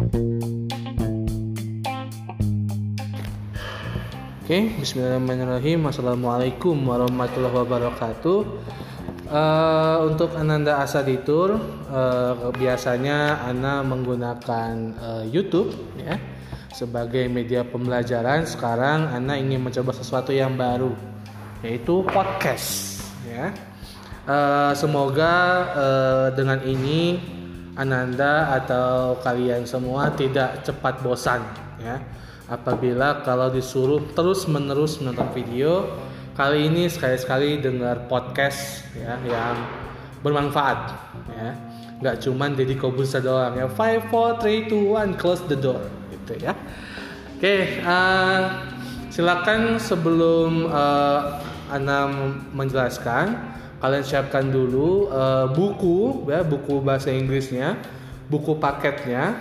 Oke, Bismillahirrahmanirrahim. Assalamualaikum warahmatullahi wabarakatuh. Uh, untuk Ananda Asaditur, uh, biasanya Ana menggunakan uh, YouTube ya sebagai media pembelajaran. Sekarang Ana ingin mencoba sesuatu yang baru, yaitu podcast. Ya, uh, semoga uh, dengan ini Ananda atau kalian semua tidak cepat bosan ya. Apabila kalau disuruh terus menerus menonton video kali ini sekali-sekali dengar podcast ya yang bermanfaat ya. Nggak cuman jadi kobusa doang ya. Five four three two one close the door gitu ya. Oke okay, uh, silakan sebelum uh, anda menjelaskan kalian siapkan dulu uh, buku ya buku bahasa Inggrisnya buku paketnya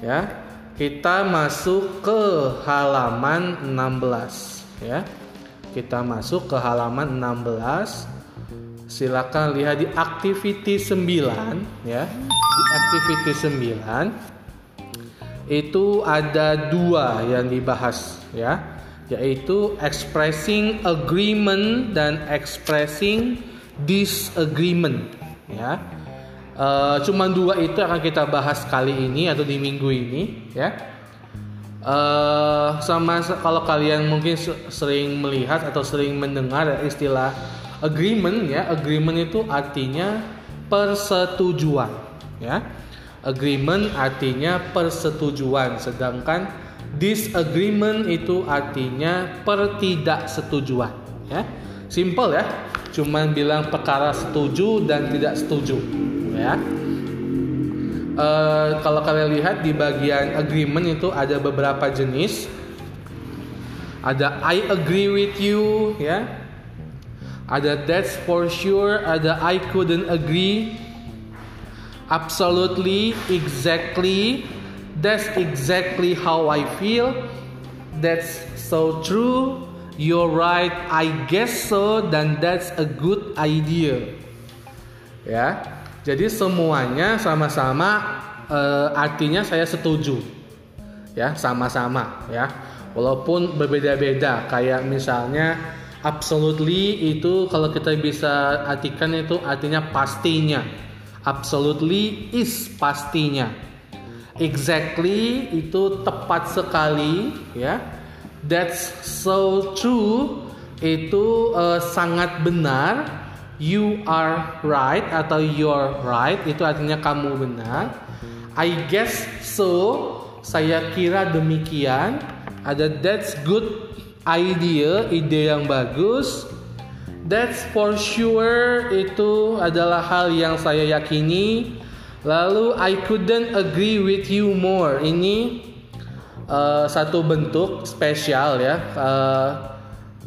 ya kita masuk ke halaman 16 ya. Kita masuk ke halaman 16. Silakan lihat di activity 9 ya. Di activity 9 itu ada dua yang dibahas ya, yaitu expressing agreement dan expressing disagreement ya Uh, cuman dua itu akan kita bahas kali ini atau di minggu ini ya. Uh, sama kalau kalian mungkin sering melihat atau sering mendengar istilah agreement ya, agreement itu artinya persetujuan ya. Agreement artinya persetujuan, sedangkan disagreement itu artinya pertidaksetujuan ya. Simple ya, cuman bilang perkara setuju dan tidak setuju ya. Uh, kalau kalian lihat di bagian agreement itu ada beberapa jenis. Ada I agree with you, ya. Ada that's for sure, ada I couldn't agree. Absolutely, exactly. That's exactly how I feel. That's so true. You're right, I guess so, dan that's a good idea. Ya. Jadi semuanya sama-sama uh, artinya saya setuju. Ya, sama-sama ya. Walaupun berbeda-beda kayak misalnya absolutely itu kalau kita bisa artikan itu artinya pastinya. Absolutely is pastinya. Exactly itu tepat sekali ya. That's so true itu uh, sangat benar you are right atau you're right itu artinya kamu benar. I guess so. Saya kira demikian. Ada that's good idea, ide yang bagus. That's for sure itu adalah hal yang saya yakini. Lalu I couldn't agree with you more. Ini uh, satu bentuk spesial ya. Uh,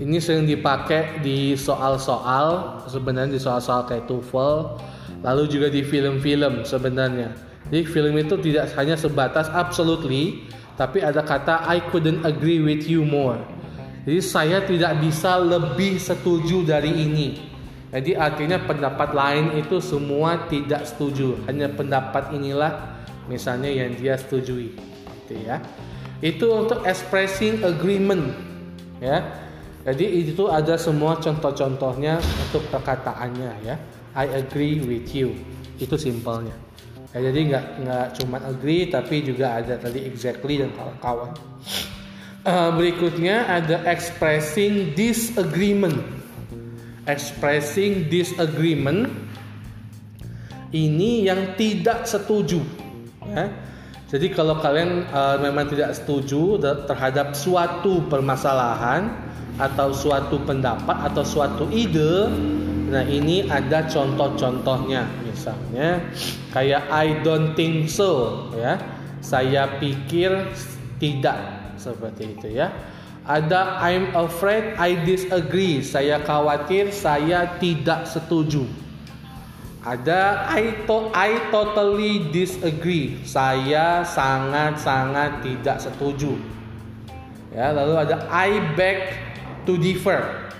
ini sering dipakai di soal-soal sebenarnya di soal-soal kayak TOEFL lalu juga di film-film sebenarnya. Jadi film itu tidak hanya sebatas absolutely tapi ada kata I couldn't agree with you more. Jadi saya tidak bisa lebih setuju dari ini. Jadi artinya pendapat lain itu semua tidak setuju. Hanya pendapat inilah misalnya yang dia setujui. Gitu ya itu untuk expressing agreement ya jadi itu ada semua contoh-contohnya untuk perkataannya ya. I agree with you. Itu simpelnya. Ya, jadi nggak nggak cuma agree tapi juga ada tadi exactly dan kawan-kawan. Uh, berikutnya ada expressing disagreement. Expressing disagreement ini yang tidak setuju. Ya. Jadi kalau kalian uh, memang tidak setuju terhadap suatu permasalahan, atau suatu pendapat atau suatu ide nah ini ada contoh-contohnya. Misalnya kayak I don't think so ya. Saya pikir tidak seperti itu ya. Ada I'm afraid I disagree. Saya khawatir saya tidak setuju ada I to I totally disagree saya sangat-sangat tidak setuju ya lalu ada I beg to differ.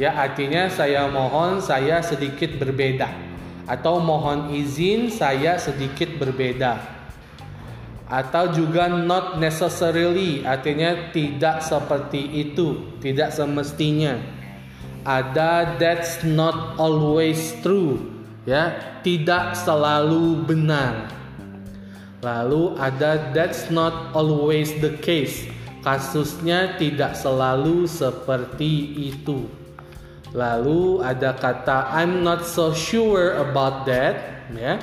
Ya, artinya saya mohon saya sedikit berbeda atau mohon izin saya sedikit berbeda. atau juga not necessarily artinya tidak seperti itu, tidak semestinya. Ada that's not always true, ya, tidak selalu benar. Lalu ada that's not always the case. Kasusnya tidak selalu seperti itu. Lalu ada kata I'm not so sure about that, ya.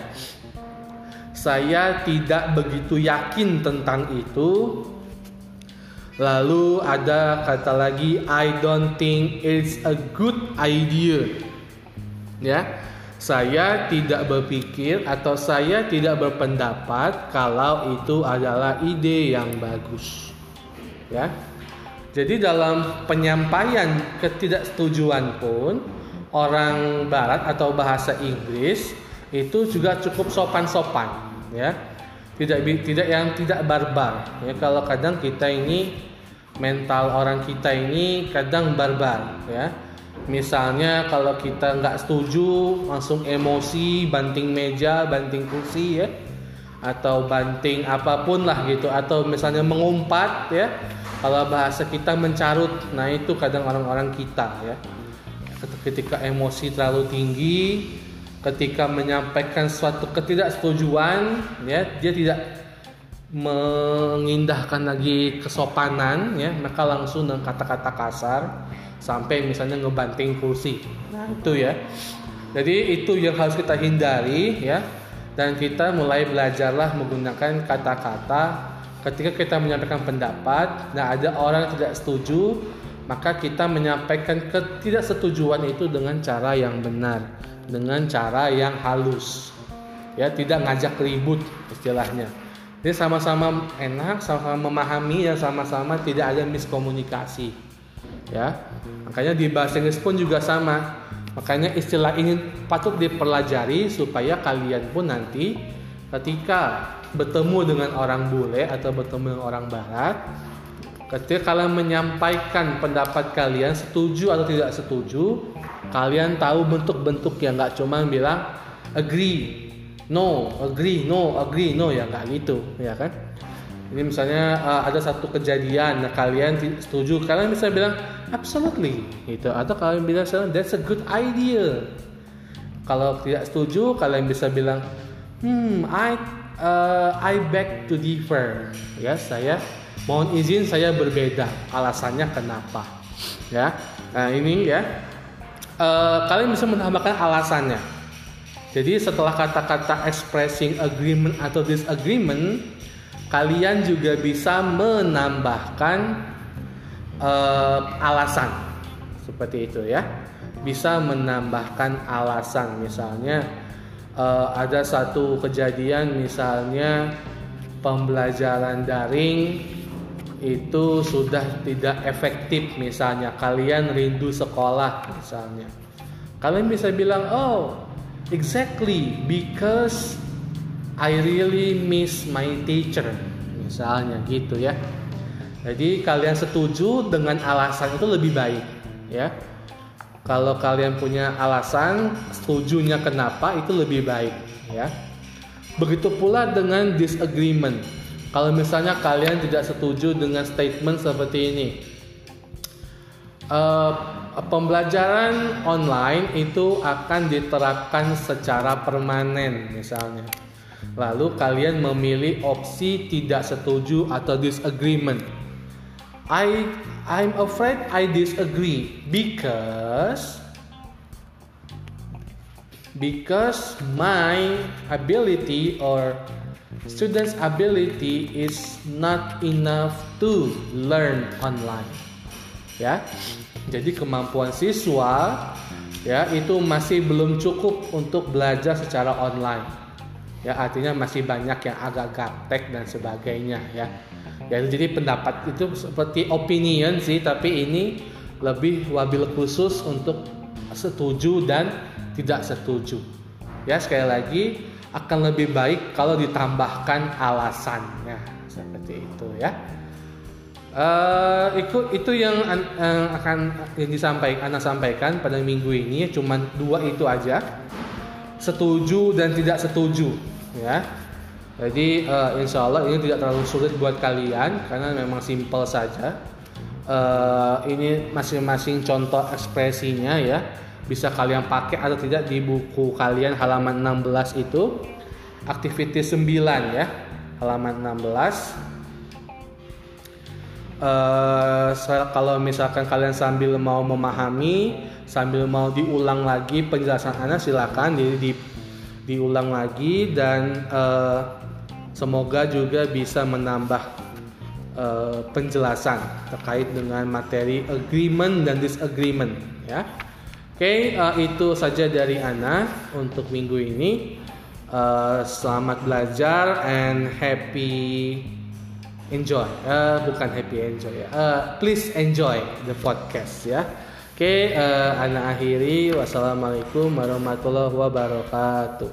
Saya tidak begitu yakin tentang itu. Lalu ada kata lagi I don't think it's a good idea. Ya. Saya tidak berpikir atau saya tidak berpendapat kalau itu adalah ide yang bagus. Ya. Jadi dalam penyampaian ketidaksetujuan pun orang barat atau bahasa Inggris itu juga cukup sopan-sopan ya. Tidak tidak yang tidak barbar ya. Kalau kadang kita ini mental orang kita ini kadang barbar ya. Misalnya kalau kita nggak setuju langsung emosi, banting meja, banting kursi ya. Atau banting apa pun lah gitu. Atau misalnya mengumpat ya. Kalau bahasa kita mencarut, nah itu kadang orang-orang kita ya. Ketika emosi terlalu tinggi, ketika menyampaikan suatu ketidaksetujuan, ya dia tidak mengindahkan lagi kesopanan, ya. Maka langsung dengan kata-kata kasar sampai misalnya ngebanting kursi. Nah itu ya. Jadi itu yang harus kita hindari ya. Dan kita mulai belajarlah menggunakan kata-kata ketika kita menyampaikan pendapat dan ada orang yang tidak setuju maka kita menyampaikan ketidaksetujuan itu dengan cara yang benar dengan cara yang halus ya tidak ngajak ribut istilahnya jadi sama-sama enak sama-sama memahami dan sama-sama tidak ada miskomunikasi ya. Makanya di bahasa Inggris pun juga sama. Makanya istilah ini patut dipelajari supaya kalian pun nanti ketika bertemu dengan orang bule atau bertemu dengan orang barat ketika kalian menyampaikan pendapat kalian setuju atau tidak setuju kalian tahu bentuk-bentuk yang nggak cuma bilang agree no agree no agree no ya nggak gitu ya kan ini misalnya uh, ada satu kejadian nah kalian setuju kalian bisa bilang absolutely gitu atau kalian bilang that's a good idea kalau tidak setuju kalian bisa bilang hmm I uh, I beg to differ. Ya, saya mohon izin saya berbeda. Alasannya kenapa? Ya, nah ini ya. Uh, kalian bisa menambahkan alasannya. Jadi setelah kata-kata expressing agreement atau disagreement, kalian juga bisa menambahkan uh, alasan. Seperti itu ya. Bisa menambahkan alasan. Misalnya uh, ada satu kejadian misalnya pembelajaran daring itu sudah tidak efektif. Misalnya kalian rindu sekolah misalnya. Kalian bisa bilang oh exactly because I really miss my teacher misalnya gitu ya jadi kalian setuju dengan alasan itu lebih baik ya kalau kalian punya alasan setujunya kenapa itu lebih baik ya. Begitu pula dengan disagreement. Kalau misalnya kalian tidak setuju dengan statement seperti ini. Uh, pembelajaran online itu akan diterapkan secara permanen misalnya. Lalu kalian memilih opsi tidak setuju atau disagreement. I I'm afraid I disagree because because my ability or students ability is not enough to learn online. Ya. Jadi kemampuan siswa ya itu masih belum cukup untuk belajar secara online ya artinya masih banyak yang agak gaptek dan sebagainya ya. Ya jadi pendapat itu seperti opinion sih tapi ini lebih wabil khusus untuk setuju dan tidak setuju. Ya sekali lagi akan lebih baik kalau ditambahkan alasannya seperti itu ya. Uh, itu itu yang uh, akan yang disampaikan anak sampaikan pada minggu ini cuman dua itu aja. Setuju dan tidak setuju ya. Jadi uh, insya Allah ini tidak terlalu sulit buat kalian karena memang simple saja. Uh, ini masing-masing contoh ekspresinya ya. Bisa kalian pakai atau tidak di buku kalian halaman 16 itu. Activity 9 ya halaman 16 Uh, kalau misalkan kalian sambil mau memahami, sambil mau diulang lagi penjelasan Anda silakan di, di diulang lagi dan uh, semoga juga bisa menambah uh, penjelasan terkait dengan materi agreement dan disagreement ya. Oke, okay, uh, itu saja dari Ana untuk minggu ini. Uh, selamat belajar and happy enjoy uh, bukan happy enjoy ya uh, please enjoy the podcast ya oke uh, anak akhiri. Wassalamualaikum warahmatullahi wabarakatuh